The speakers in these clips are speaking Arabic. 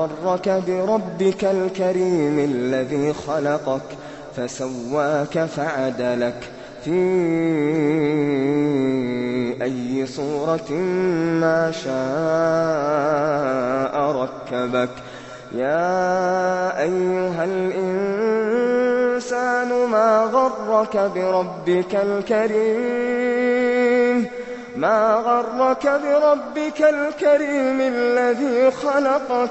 غَرَّكَ بِرَبِّكَ الْكَرِيمِ الَّذِي خَلَقَكَ فَسَوَّاكَ فَعَدَلَكَ. فِي أَيِّ صُورَةٍ مَّا شَاءَ رَكَّبَكَ. يَا أَيُّهَا الْإِنسَانُ مَا غَرَّكَ بِرَبِّكَ الْكَرِيمِ؟ مَا غَرَّكَ بِرَبِّكَ الْكَرِيمِ الَّذِي خَلَقَكَ؟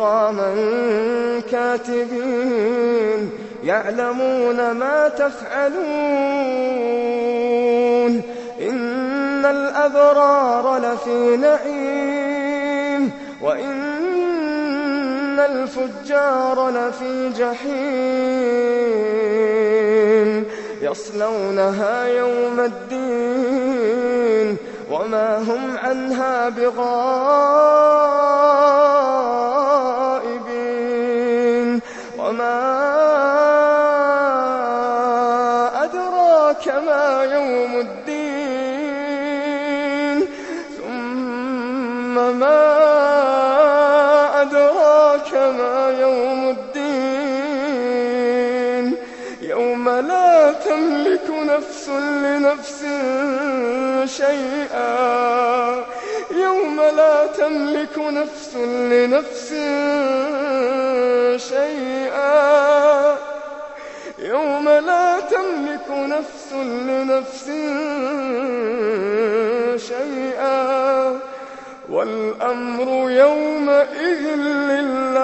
كِرَامًا كَاتِبِينَ يَعْلَمُونَ مَا تَفْعَلُونَ إِنَّ الْأَبْرَارَ لَفِي نَعِيمٍ وَإِنَّ الْفُجَّارَ لَفِي جَحِيمٍ يَصْلَوْنَهَا يَوْمَ الدِّينِ وَمَا هُمْ عَنْهَا بِغَائِبِينَ أَدْرَاكَ مَا يَوْمُ الدِّينِ ثُمَّ مَا أَدْرَاكَ مَا يَوْمُ الدِّينِ. يَوْمَ لَا تَمْلِكُ نَفْسٌ لِّنَفْسٍ شَيْئًا. يَوْمَ لَا تَمْلِكُ نَفْسٌ لِّنَفْسٍ شَيْئًا يَوْمَ لَا تَمْلِكُ نَفْسٌ لِّنَفْسٍ شَيْئًا وَالْأَمْرُ يَوْمَئِذٍ لِّلَّهِ